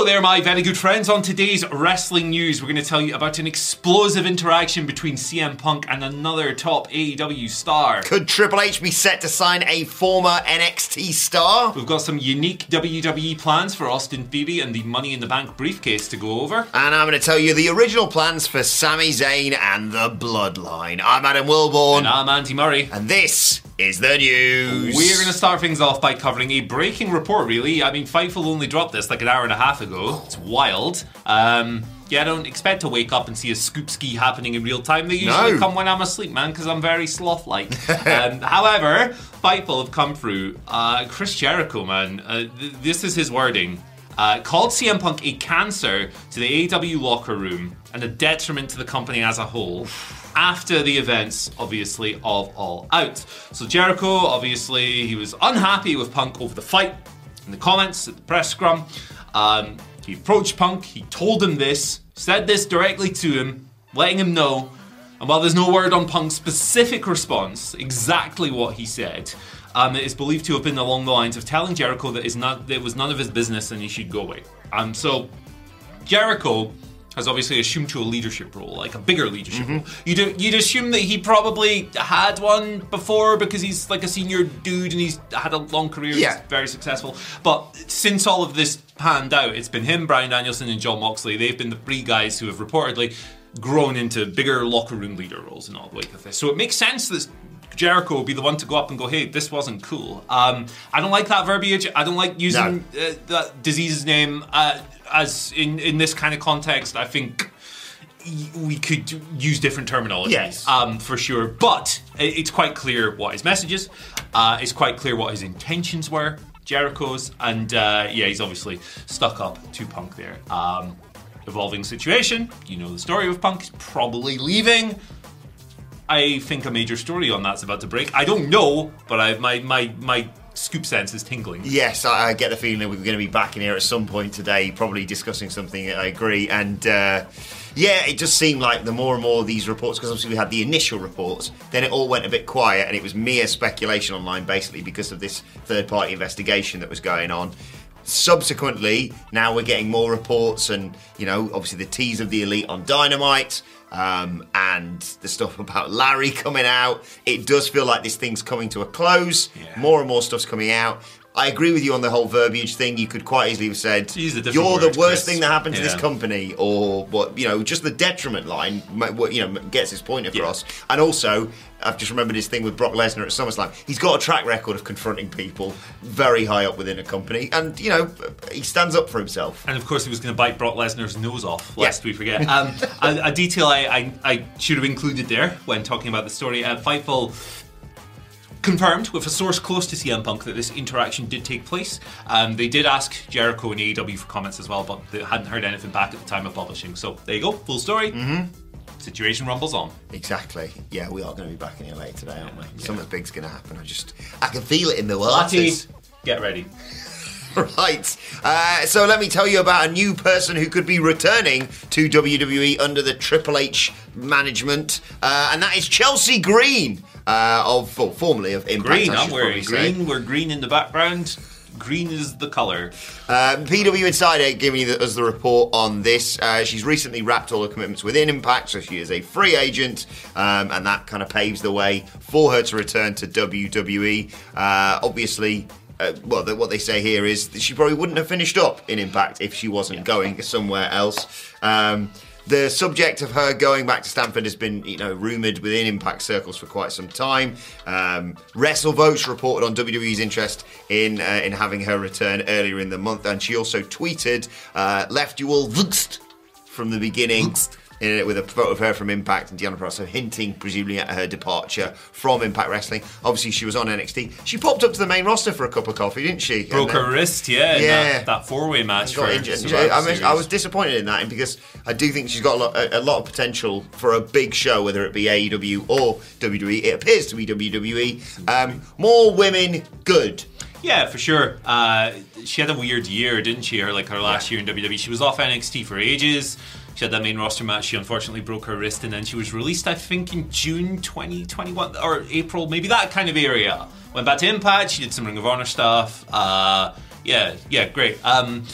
Hello there, my very good friends. On today's wrestling news, we're going to tell you about an explosive interaction between CM Punk and another top AEW star. Could Triple H be set to sign a former NXT star? We've got some unique WWE plans for Austin Theory and the Money in the Bank briefcase to go over. And I'm going to tell you the original plans for Sami Zayn and the Bloodline. I'm Adam Wilborn. And I'm Andy Murray. And this is the news. We're going to start things off by covering a breaking report, really. I mean, Fightful only dropped this like an hour and a half ago. It's wild. Um, yeah, I don't expect to wake up and see a scoop ski happening in real time. They usually No. come when I'm asleep, man, because I'm very sloth like. um, however, Fightful have come through. Uh, Chris Jericho, man, uh, th- this is his wording. Uh, called CM Punk a cancer to the AEW locker room and a detriment to the company as a whole after the events, obviously, of All Out. So Jericho, obviously, he was unhappy with Punk over the fight in the comments at the press scrum. Um, he approached Punk, he told him this, said this directly to him, letting him know. And while there's no word on Punk's specific response, exactly what he said, um, it is believed to have been along the lines of telling Jericho that not that it was none of his business and he should go away. Um, so Jericho has obviously assumed to a leadership role, like a bigger leadership mm-hmm. role. You'd, you'd assume that he probably had one before because he's like a senior dude and he's had a long career, Yeah. he's very successful. But since all of this panned out, it's been him, Bryan Danielson, and Jon Moxley. They've been the three guys who have reportedly grown into bigger locker room leader roles in all the wake of this. So it makes sense that Jericho will be the one to go up and go, hey, this wasn't cool. Um, I don't like that verbiage. I don't like using uh, that disease's name uh, as in, in this kind of context. I think we could use different terminology Yes. um, for sure. But it's quite clear what his message is. Uh, it's quite clear what his intentions were, Jericho's. And uh, yeah, he's obviously stuck up to Punk there. Um, evolving situation. You know the story of Punk. He's probably leaving. I think a major story on that's about to break. I don't know, but I, my my my scoop sense is tingling. Yes, I, I get the feeling we're going to be back in here at some point today, probably discussing something. I agree, and uh, yeah, it just seemed like the more and more of these reports, because obviously we had the initial reports, then it all went a bit quiet, and it was mere speculation online, basically because of this third-party investigation that was going on. Subsequently, now we're getting more reports, and you know, obviously the tease of the elite on Dynamite. Um, and the stuff about Larry coming out, it does feel like this thing's coming to a close. Yeah. More and more stuff's coming out. I agree with you on the whole verbiage thing. You could quite easily have said, "You're word, the worst Chris." thing that happened to this company," or what you know, just the detriment line. what, You know, gets his point across. And also, I've just remembered his thing with Brock Lesnar at SummerSlam. He's got a track record of confronting people very high up within a company, and you know, he stands up for himself. And of course, he was going to bite Brock Lesnar's nose off, lest Yeah. we forget. Um, a, a detail I, I, I should have included there when talking about the story. Uh, Fightful confirmed with a source close to CM Punk that this interaction did take place. Um, they did ask Jericho and AEW for comments as well, but they hadn't heard anything back at the time of publishing. So there you go, full story. Mm-hmm. Situation rumbles on. Exactly. Yeah, we are going to be back in here later today, aren't we? Yeah. Something big's going to happen. I just, I can feel it in the Lottie, get ready. Right. Uh, so let me tell you about a new person who could be returning to WWE under the Triple H management, uh, and that is Chelsea Green, uh, of well, formerly of Impact. Green, I'm wearing probably say. green. We're green in the background. Green is the colour. Um, PW Insider giving us the report on this. Uh, she's recently wrapped all her commitments within Impact, so she is a free agent, um, and that kind of paves the way for her to return to WWE. Uh, obviously. Uh, well, the, what they say here is that she probably wouldn't have finished up in Impact if she wasn't going somewhere else. Um, The subject of her going back to Stamford has been, you know, rumored within Impact circles for quite some time. Um, WrestleVotes reported on WWE's interest in uh, in having her return earlier in the month, and she also tweeted, uh, "Left you all vugst from the beginning." In it with a photo of her from Impact and Deonna Purrazzo hinting, presumably, at her departure from Impact Wrestling. Obviously, she was on NXT. She popped up to the main roster for a cup of coffee, didn't she? Broke her wrist, yeah. Yeah. That, that four way match. got for injured. I, mean, I was disappointed in that because I do think she's got a lot, a, a lot of potential for a big show, whether it be AEW or WWE. It appears to be WWE. Um, more women, good. Yeah, for sure. Uh, she had a weird year, didn't she? Her like her last year in WWE. She was off NXT for ages. She had that main roster match. She unfortunately broke her wrist, and then she was released, I think, in June 2021 or April, maybe that kind of area. Went back to Impact. She did some Ring of Honor stuff. Uh, yeah, yeah, great. Um,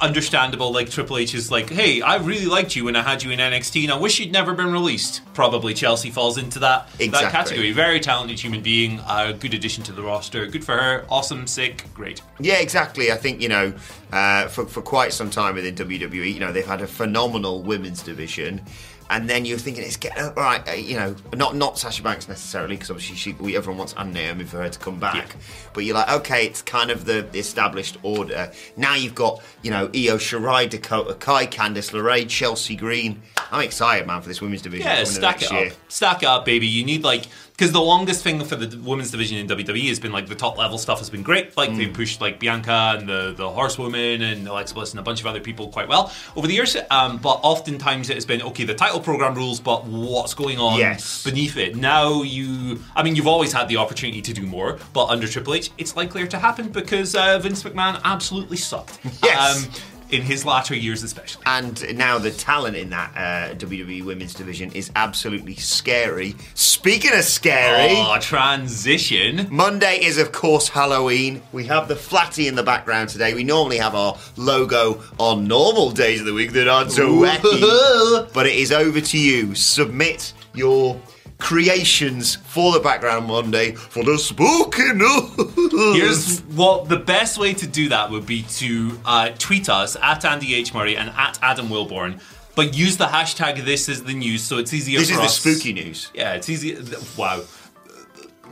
understandable. Like Triple H is like, hey, I really liked you when I had you in NXT, and I wish you'd never been released. Probably Chelsea falls into that Exactly. that category. Very talented human being, a good addition to the roster. Good for her. Awesome, sick, great. Yeah, exactly. I think you know, uh, for for quite some time within WWE, you know, they've had a phenomenal women's division, and then you're thinking it's getting all right. Uh, you know, not not Sasha Banks necessarily, because obviously she, we, everyone wants Anna Naomi for her to come back. Yeah. But you're like, okay, it's kind of the, the established order. Now you've got you know Io Shirai, Dakota Kai, Candice LeRae, Chelsea Green. I'm excited, man, for this women's division Yeah, coming in the stack it year. up. Stack it up, baby. You need like because the longest thing for the women's division in WWE has been like the top level stuff has been great. Like Mm. they pushed like Bianca and the the Horsewoman and Alexa Bliss and a bunch of other people quite well over the years. Um, but oftentimes it has been okay. The title program rules, but what's going on Yes. beneath it? Now you, I mean, you've always had the opportunity to do more, but under Triple H, it's likelier to happen because uh, Vince McMahon absolutely sucked. Yes. Um, in his latter years, especially. And now the talent in that uh, WWE women's division is absolutely scary. Speaking of scary, Oh, transition. Monday is of course Halloween. We have the flatty in the background today. We normally have our logo on normal days of the week that aren't so wacky. But it is over to you. Submit your creations for the background Monday for the spooky news. Here's what the best way to do that would be to uh, tweet us at Andy H Murray and at Adam Wilborn, but use the hashtag This Is the News so it's easier. this for is the spooky news. Yeah, it's easy. Wow.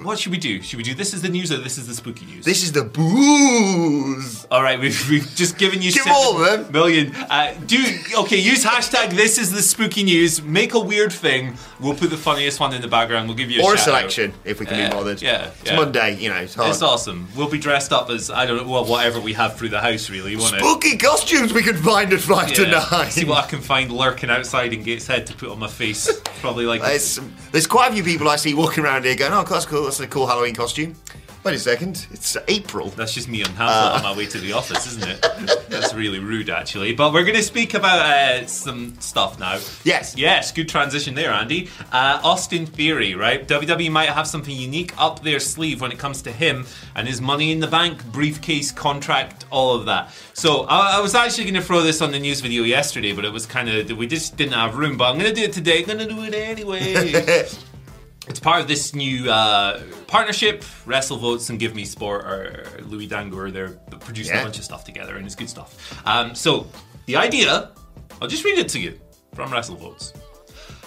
What should we do? Should we do This Is the News or This Is the Spooky News? This is the booze. All right, we've, we've just given you Give seven all them. million. Uh, do okay. Use hashtag This Is the Spooky News. Make a weird thing. We'll put the funniest one in the background. We'll give you a Or a out. selection, if we can Yeah, be bothered. yeah, It's yeah. Monday, you know, it's hard. It's awesome. We'll be dressed up as I don't know, well, whatever we have through the house. Really, won't it? Spooky costumes we can find at five to Yeah. nine. See what I can find lurking outside in Gateshead to put on my face. Probably like There's, there's quite a few people I see walking around here going, oh, that's cool, that's a cool Halloween costume. Wait a second, it's April. that's just me on Hamlet on my way to the office, isn't it? That's really rude, actually. But we're going to speak about uh, some stuff now. Yes. Yes, good transition there, Andy. Uh, Austin Theory, right? WWE might have something unique up their sleeve when it comes to him and his money in the bank, briefcase, contract, all of that. So I, I was actually going to throw this on the news video yesterday, but it was kind of, we just didn't have room. But I'm going to do it today. I'm going to do it anyway. It's part of this new uh, partnership. Wrestle Votes and Give Me Sport or Louis Dangoor. They're producing Yeah. a bunch of stuff together, and it's good stuff. Um, so the idea, I'll just read it to you from Wrestle Votes.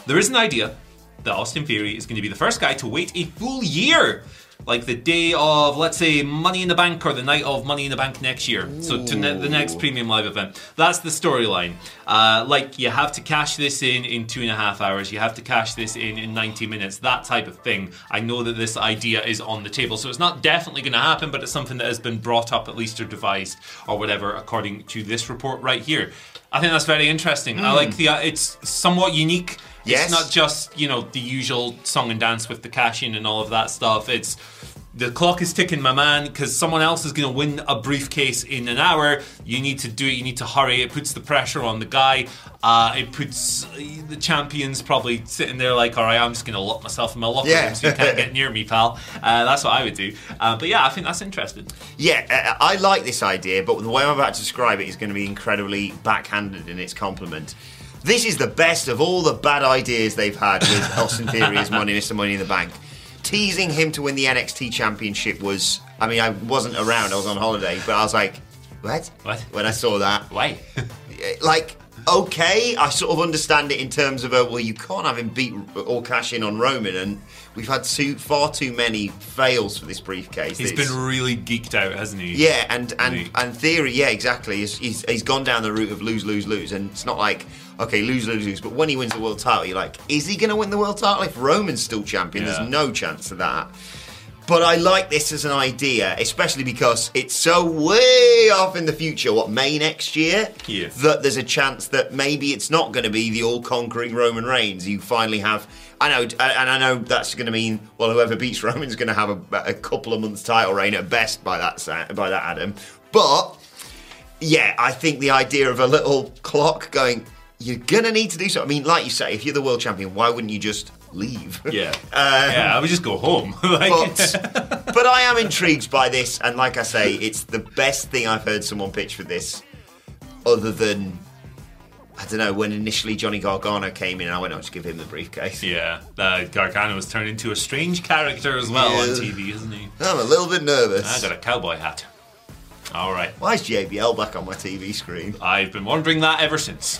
There is an idea that Austin Theory is going to be the first guy to wait a full year, like the day of, let's say, Money in the Bank or the night of Money in the Bank next year. So to ne- the next premium live event. That's the storyline. Uh, like you have to cash this in in two and a half hours. You have to cash this in in 90 minutes. That type of thing. I know that this idea is on the table, so it's not definitely going to happen, but it's something that has been brought up at least or devised or whatever, according to this report right here. I think that's very interesting. I like the. Uh, it's somewhat unique. Yes. It's not just, you know, the usual song and dance with the cash in and all of that stuff. It's the clock is ticking, my man, because someone else is going to win a briefcase in an hour. You need to do it. You need to hurry. It puts the pressure on the guy. Uh, it puts uh, the champions probably sitting there like, all right, I'm just going to lock myself in my locker Yeah. room so you can't get near me, pal. Uh, that's what I would do. Uh, but yeah, I think that's interesting. Yeah, uh, I like this idea, but the way I'm about to describe it is going to be incredibly backhanded in its compliment. This is the best of all the bad ideas they've had with Austin Theory as Money, Mr. Money in the Bank. Teasing him to win the NXT Championship was, I mean, I wasn't around, I was on holiday, but I was like, what? What? When I saw that. Why? Eh, like okay. I sort of understand it in terms of a well, you can't have him beat or cash in on Roman, and we've had too far too many fails for this briefcase. He's It's- been really geeked out, hasn't he? yeah, and and Really? and theory, yeah, exactly. He's, he's he's gone down the route of lose, lose, lose, and it's not like okay, lose, lose, lose. But when he wins the world title, you're like, is he going to win the world title if Roman's still champion? Yeah. There's no chance of that. But I like this as an idea, especially because it's so way off in the future. What May next year? Yes. That there's a chance that maybe it's not going to be the all-conquering Roman Reigns. You finally have. I know, and I know that's going to mean well, whoever beats Roman's going to have a, a couple of months title reign at best by that by that Adam. But yeah, I think the idea of a little clock going, you're gonna need to do something. I mean, like you say, if you're the world champion, why wouldn't you just leave? Yeah. Uh, yeah, I would just go home. like, but but I am intrigued by this, and like I say, it's the best thing I've heard someone pitch for this, other than I don't know when initially Johnny Gargano came in, and I went, I'll just give him the briefcase. yeah, uh, Gargano has turned into a strange character as well on TV, isn't he? I'm a little bit nervous. I got a cowboy hat. All right. Why is JBL back on my TV screen? I've been wondering that ever since.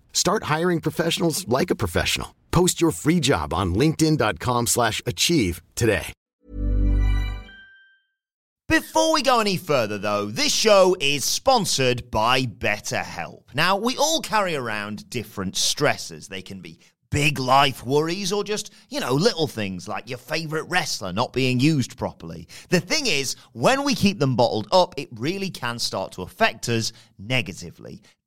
Start hiring professionals like a professional. Post your free job on linkedin.com/achieve slash achieve today. Before we go any further, though, this show is sponsored by BetterHelp. Now, we all carry around different stressors. They can be big life worries or just, you know, little things like your favorite wrestler not being used properly. The thing is, when we keep them bottled up, it really can start to affect us negatively.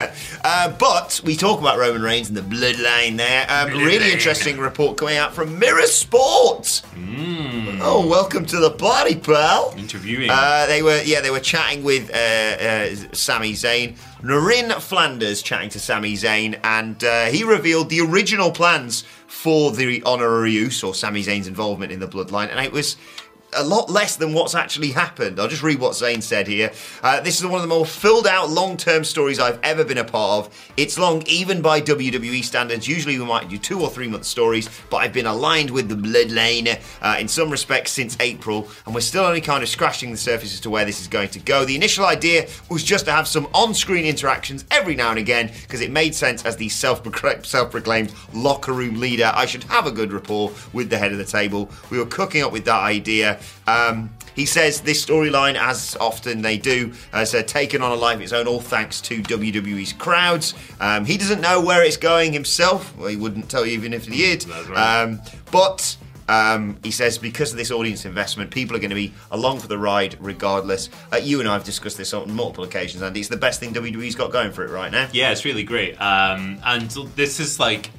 Uh, but we talk about Roman Reigns and the bloodline there. Um, really interesting report coming out from Mirror Sports. Oh, welcome to the party, pal. Interviewing. Uh, they were, yeah, they were chatting with uh, uh, Sami Zayn. Narin Flanders chatting to Sami Zayn, and uh, he revealed the original plans for the Honorary Uce or Sami Zayn's involvement in the bloodline, and it was a lot less than what's actually happened. I'll just read what Zayn said here. Uh, this is one of the more filled out long term stories I've ever been a part of. It's long, even by WWE standards. Usually we might do two or three month stories, but I've been aligned with the bloodline uh, in some respects since April, and we're still only kind of scratching the surface as to where this is going to go. The initial idea was just to have some on screen interactions every now and again because it made sense as the self proclaimed locker room leader. I should have a good rapport with the head of the table. We were cooking up with that idea. Um, he says this storyline, as often they do, has uh, taken on a life of its own, all thanks to WWE's crowds. Um, he doesn't know where it's going himself. Well, he wouldn't tell you even if he did. right. Um, but um, he says because of this audience investment, people are going to be along for the ride regardless. Uh, you and I have discussed this on multiple occasions, Andy. It's the best thing WWE's got going for it right now. Yeah, it's really great. Um, and this is like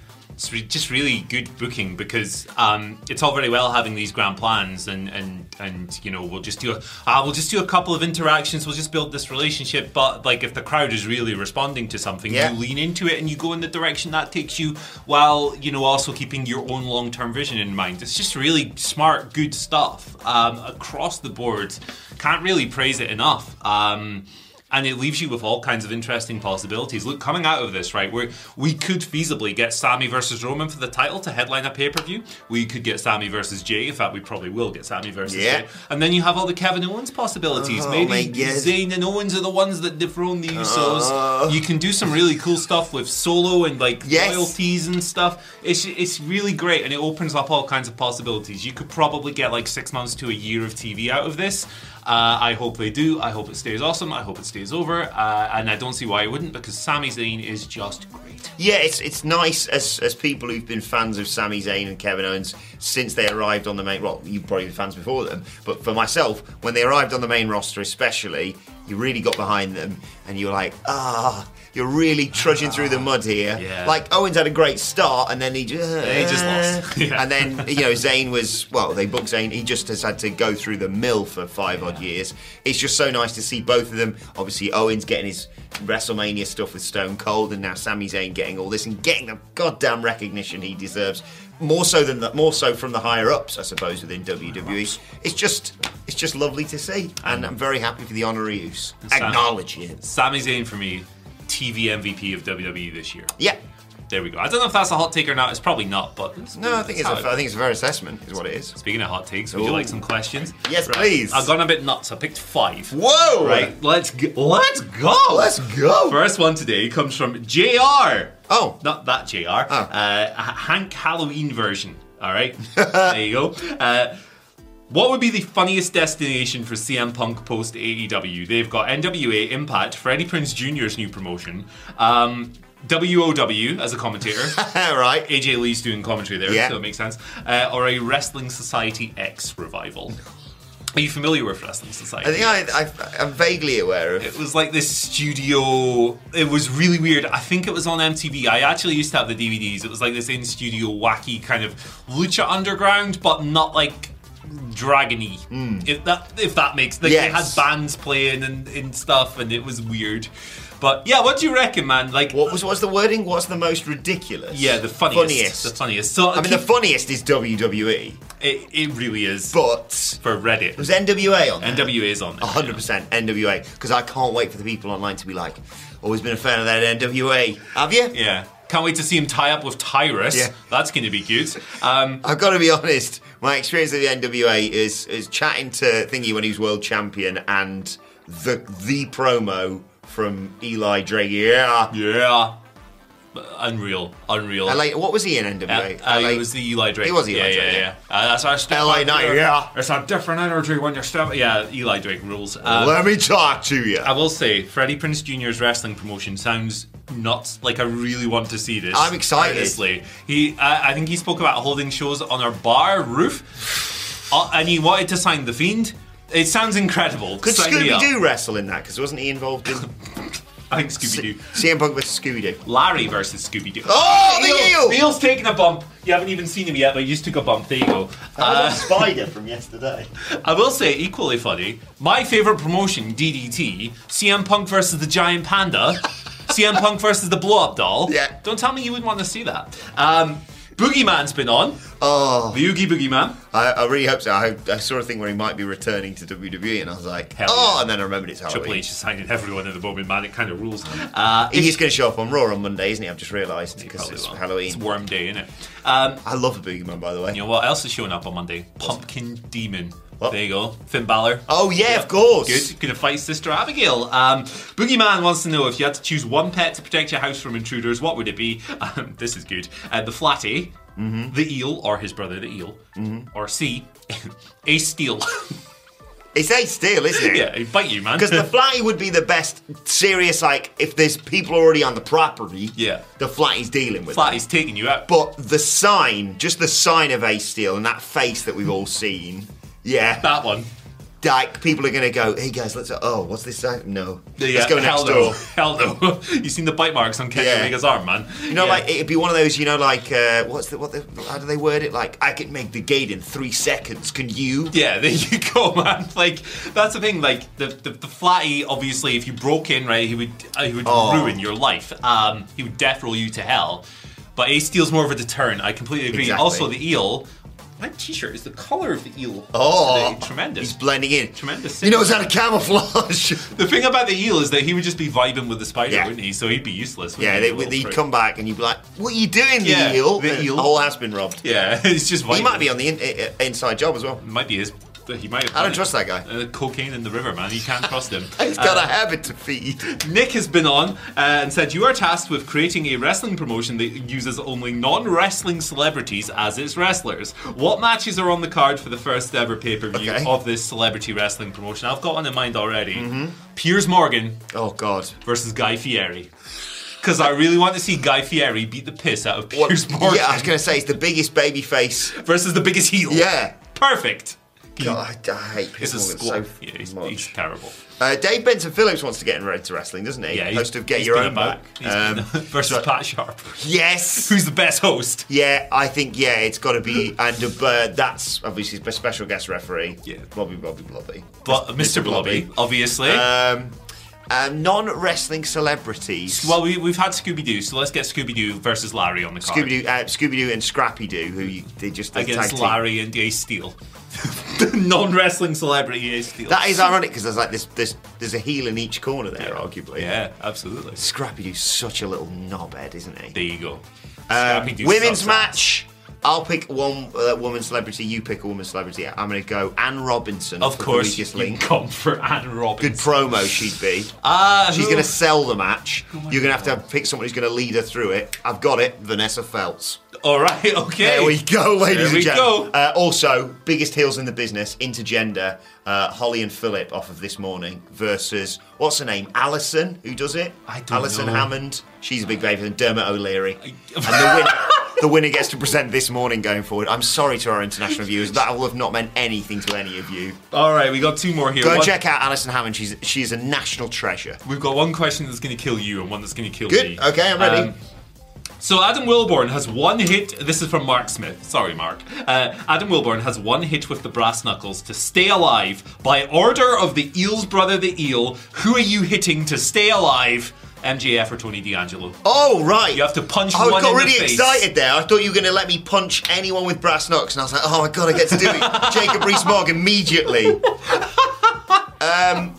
it's re- just really good booking because um, it's all very well having these grand plans and and and you know we'll just do a uh, we'll just do a couple of interactions. We'll just build this relationship. But like if the crowd is really responding to something, Yeah. you lean into it and you go in the direction that takes you, while you know also keeping your own long term vision in mind. It's just really smart, good stuff um, across the board. Can't really praise it enough. Um, and it leaves you with all kinds of interesting possibilities. Look, coming out of this, right, where we could feasibly get Sammy versus Roman for the title to headline a pay per view. We could get Sammy versus Jay. In fact, we probably will get Sammy versus Yeah. Jay. And then you have all the Kevin Owens possibilities. Oh, Maybe. Zayn and Owens are the ones that dethrone the Usos. Oh. You can do some really cool stuff with solo and like Yes. royalties and stuff. It's it's really great, and it opens up all kinds of possibilities. You could probably get like six months to a year of TV out of this. Uh, I hope they do. I hope it stays awesome. I hope it stays over. Uh, and I don't see why it wouldn't because Sami Zayn is just great. Yeah, it's it's nice as as people who've been fans of Sami Zayn and Kevin Owens since they arrived on the main. Well, you've probably been fans before them, but for myself, when they arrived on the main roster, especially, you really got behind them, and you were like, ah, you're really trudging through the mud here. Yeah. Like Owens had a great start, and then he just he just lost. Yeah. and then you know Zayn was well, they booked Zayn. He just has had to go through the mill for five odd years. It's just so nice to see both of them. Obviously, Owens getting his WrestleMania stuff with Stone Cold, and now Sami Zayn getting all this and getting the goddamn recognition he deserves. More so than that, more so from the higher ups, I suppose, within WWE. It's just, it's just lovely to see, and I'm very happy for the honorees. Sam- Acknowledge it. Sami Zayn for me, TV MVP of WWE this year. Yeah. There we go. I don't know if that's a hot take or not. It's probably not, but it's- No, I think it's a, how I think it's a fair assessment, is what it is. Speaking of hot takes, would you like some questions? Yes, please. I've gone a bit nuts. I picked five. Whoa! Right, let's go. Let's go. Let's go. First one today comes from JR. Oh. Not that JR. Oh. Uh, Hank Halloween version. All right. there you go. Uh, what would be the funniest destination for CM Punk post AEW? They've got NWA Impact, Freddie Prinze Jr.'s new promotion, um, WOW as a commentator. right. AJ Lee's doing commentary there, Yeah. so it makes sense. Uh, or a Wrestling Society X revival. Are you familiar with Wrestling Society? I think I, I, I'm vaguely aware of. It was like this studio. It was really weird. I think it was on MTV. I actually used to have the DVDs. It was like this in studio wacky kind of lucha underground, but not like dragony. Hmm. If that if that makes like it had bands playing and, and stuff, and it was weird. But yeah, what do you reckon, man? Like What was what's the wording? What's the most ridiculous? yeah, the funniest, Funniest. the funniest. So I mean, the funniest is WWE, it, it really is but for Reddit. was NWA on there? NWA is on there. hundred percent NWA because I can't wait for the people online to be like, always been a fan of that NWA. Have you? Yeah. Can't wait to see him tie up with Tyrus. Yeah. That's going to be good. Um, I've got to be honest. My experience of the NWA is is chatting to Thingy when he was world champion and the the promo from Eli Drake. Yeah. yeah. Unreal. Unreal. LA, what was he in NWA? uh, LA it was the Eli Drake. He was Eli yeah, Drake, Yeah, yeah. yeah. Uh, that's our step. LA Knight, yeah. It's a different energy when you're stepping. Yeah, Eli Drake rules. Um, Let me talk to you. I will say, Freddie Prinze Jr.'s wrestling promotion sounds nuts. Like I really want to see this. I'm excited. Honestly, he. I I think he spoke about holding shows on our bar roof, uh, and he wanted to sign the Fiend. It sounds incredible. Could Sign me Scooby up. Doo wrestle in that? Because wasn't he involved in I think Scooby Doo. CM Punk versus Scooby Doo? Larry versus Scooby Doo. Oh, the heel! Neil's taking a bump. You haven't even seen him yet, but he just took a bump. There you go. Uh, Spider from yesterday. I will say, equally funny, my favourite promotion, DDT, CM Punk versus the Giant Panda, CM Punk versus the Blow Up Doll. Yeah. Don't tell me you wouldn't want to see that. Um, Boogeyman's been on. Oh, The Oogie Boogeyman. I, I really hope so. I, I saw a thing where he might be returning to WWE, and I was like, Hell oh, yeah. and then I remembered it's Triple Halloween. H is signing everyone in the moment, man. It kind of rules. Uh, He's going to show up on Raw on Monday, isn't he? I've just realised because it's will. Halloween. It's Worm Day, isn't it? Um, I love the Boogie Man, by the way. you know what else is showing up on Monday? Pumpkin Demon. What? There you go. Finn Balor. Oh yeah, of course. Good. Gonna fight Sister Abigail. Um, Boogeyman wants to know if you had to choose one pet to protect your house from intruders, what would it be? Um, this is good. Uh, the Flatty, Mm-hmm. the eel, or his brother, the eel, mm-hmm. or C, Ace Steel. It's Ace Steel, isn't it? yeah, he'd bite you, man. Because the flatty would be the best serious, like, if there's people already on the property, Yeah. the flatty's dealing with Flatty's taking you out. But the sign, just the sign of Ace Steel and that face that we've all seen, yeah, that one. Like people are gonna go, hey guys, let's. Oh, what's this sign? No, Yeah, let's go next hell door. Hell no. you seen the bite marks on Kenny Yeah. Omega's arm, man. You know, Yeah. like it'd be one of those. You know, like uh, what's the what? The, how do they word it? Like I can make the gate in three seconds. Can you? Yeah, there you go, man. Like that's the thing. Like the the, the flatty, obviously, if you broke in, right, he would uh, he would Oh. ruin your life. Um, he would death roll you to hell. But Ace Steel's more of a deterrent. I completely agree. Exactly. Also, the eel. My T-shirt is the color of the eel. Oh, today. tremendous. He's blending in. Tremendous. You know, it's out of camouflage. The thing about the eel is that he would just be vibing with the spider, Yeah. wouldn't he? So he'd be useless. yeah, he? they, they'd prick. come back and you'd be like, "What are you doing, the eel?" the eel. The whole house been robbed. Yeah, it's just vibing. He might be on the in, i- i- inside job as well. Might be his. He might have. I don't trust that guy. Uh, cocaine in the river, man. You can't trust him. He's got Uh, a habit to feed. Nick has been on uh, and said you are tasked with creating a wrestling promotion that uses only non-wrestling celebrities as its wrestlers. What matches are on the card for the first ever pay-per-view Okay. of this celebrity wrestling promotion? I've got one in mind already. Piers Morgan Oh God. versus Guy Fieri. Because I really want to see Guy Fieri beat the piss out of What- Piers Morgan Yeah, I was going to say it's the biggest baby face. versus the biggest heel. Yeah. Perfect. God, I, I hate Piers Morgan so yeah, he's, much. he's terrible. Uh, Dave Benson Phillips wants to get into Wrestling, doesn't he? Yeah, he's, Host of Get Your Own. Back. He's Um, versus so- Pat Sharp. yes. Who's the best host? Yeah, I think yeah, it's got to be, and uh, that's obviously a special guest referee. Yeah. Bobby Bobby Blobby. But Mr. Blobby, obviously. Um, um, non-wrestling celebrities. well, we, we've had Scooby Doo, so let's get Scooby Doo versus Larry on the card. Scooby Doo, uh, Scooby Doo, and Scrappy Doo, who you, they just they against team. Larry and Ace Steel. Non wrestling celebrity Ace Steel. That is ironic because there's like this, this, there's a heel in each corner there, arguably. Yeah, absolutely. Scrappy Doo's such a little knobhead, isn't he? There you go. Um, women's match. I'll pick one uh, woman celebrity. You pick a woman celebrity. I'm going to go Anne Robinson. Of course, you Link. come for Anne Robinson. Good promo she'd be. Ah, She's going to sell the match. Oh You're going to have to pick someone who's going to lead her through it. I've got it. Vanessa Feltz. All right, okay. There we go, ladies There and gentlemen. go. Uh, also, biggest heels in the business, intergender. Uh, Holly and Phillip off of this morning versus what's her name? Alison, who does it? I don't Alison know. Hammond. She's a big baby, and Dermot O'Leary. and the winner, the winner gets to present this morning going forward. I'm sorry to our international viewers. That will have not meant anything to any of you. All right, we got two more here. Go and One- check out Alison Hammond. She's she's a national treasure. We've got one question that's going to kill you and one that's going to kill Good. me. Okay, I'm ready. Um, so Adam Wilborn has one hit. This is from Mark Smith. Sorry, Mark. Uh, Adam Wilborn has one hit with the brass knuckles to stay alive by order of the Eel's brother, the Eel. Who are you hitting to stay alive? MJF or Tony D'Angelo? Oh right! You have to punch I one got in the really excited there. I thought you were going to let me punch anyone with brass knucks, and I was like, "Oh my god, I get to do it!" Jacob Rees-Mogg immediately. Um,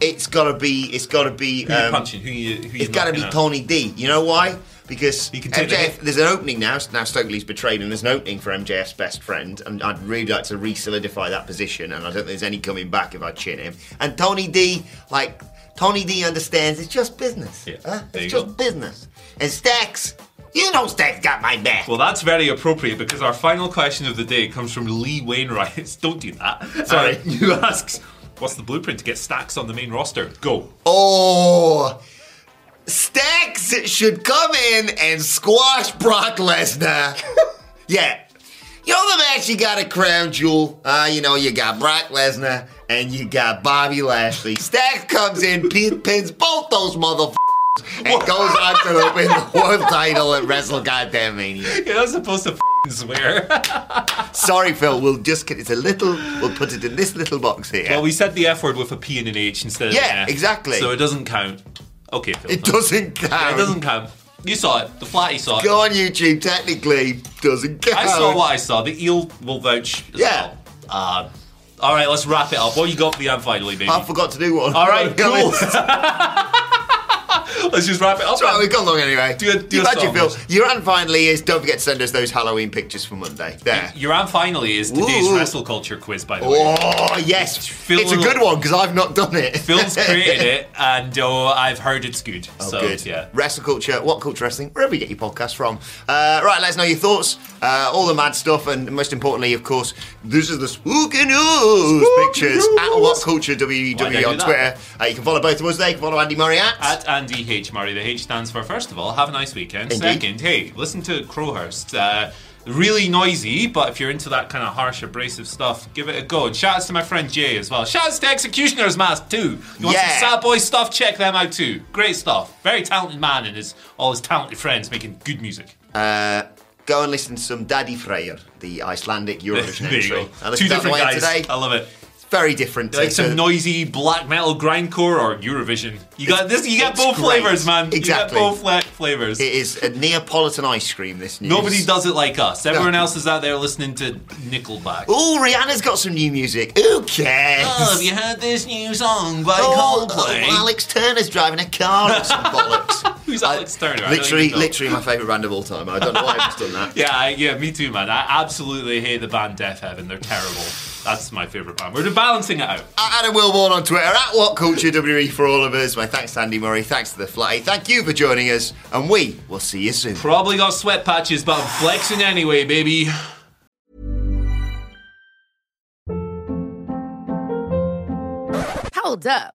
it's got to be. It's got to be. Who you Um, punching? Who you? Who it's got to be out? Tony D. You know why? Because take the there's an opening now. Now Stokely's betrayed, and there's an opening for MJF's best friend, and I'd really like to re-solidify that position. And I don't think there's any coming back if I chin him. And Tony D, like Tony D, understands it's just business. Yeah, huh? It's just go. business. And Stacks, you know Stacks got my back. Well, that's very appropriate because our final question of the day comes from Lee Wainwright. Don't do that. Sorry. Uh, who asks, "What's the blueprint to get stacks on the main roster?" Go. Oh, Stacks should come in and squash Brock Lesnar. yeah. You know the match you got a crown jewel? Uh, you know, you got Brock Lesnar and you got Bobby Lashley. Stacks comes in, pin- pins both those motherfuckers, and goes on to the, win the world title at Wrestle Goddamn Mania. You're not supposed to swear. Sorry, Phil, we'll just get it's a little, we'll put it in this little box here. well, we said the F word with a P and an H instead of Yeah, an F. exactly. So it doesn't count. Okay, Phil. it doesn't count. It doesn't count. You saw it. The flatty saw it. Go on YouTube, technically, doesn't count. I saw what I saw. The eel will vouch. As Yeah. Well. Uh, all right, let's wrap it up. What you got for the end finally, baby? I forgot to do one. All right, cool. Let's just wrap it up. Right, we've gone long anyway. Do a- do a had your song, fill. Your and finally is don't forget to send us those Halloween pictures for Monday. There. Your and finally is today's Ooh. wrestle culture quiz, by the way. Oh yes, Phil it's a good one because I've not done it. Phil's created it, and oh, I've heard it's good. Oh, so good. yeah. Wrestle culture, what culture wrestling, wherever you get your podcast from. Uh, right, let us know your thoughts, uh, all the mad stuff, and most importantly, of course, this is the spooky news pictures at what culture WWE on? Twitter. Uh, you can follow both of us there. You can follow Andy Murray at. At Andy H. Murray, the H stands for first of all, have a nice weekend. Indeed. Second, hey, listen to Crowhurst. Uh, really noisy, but if you're into that kind of harsh, abrasive stuff, give it a go. And shout outs to my friend Jay as well. Shout outs to Executioner's Mask too. You want Yeah. some sad boy stuff? Check them out too. Great stuff. Very talented man and his all his talented friends making good music. Uh, go and listen to some Daddy Freyr, the Icelandic Eurovision entry. go. I listened Two to that on different guys. today. I love it. Very different. Like some noisy black metal grindcore or Eurovision. You got this. You got both great. flavors, man. Exactly. You got both flavors. It is a Neapolitan ice cream. This news. Nobody does it like us. Everyone No. else is out there listening to Nickelback. Oh, Rihanna's got some new music. Who cares? Oh, have you heard this new song by Oh, Coldplay? oh, Alex Turner's driving a car or some bollocks. Who's Alex Turner? I Literally, literally my favourite band of all time. I don't know why I've just done that. Yeah, I, yeah, me too, man. I absolutely hate the band Deafheaven. They're terrible. That's my favourite band. We're balancing it out. At Adam Wilborn on Twitter, at What Culture WWE for all of us. My thanks to Andy Murray, thanks to the fly. Thank you for joining us, and we will see you soon. Probably got sweat patches, but I'm flexing anyway, baby. Hold up.